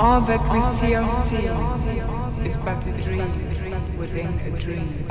All that we see or see is but a dream within a dream.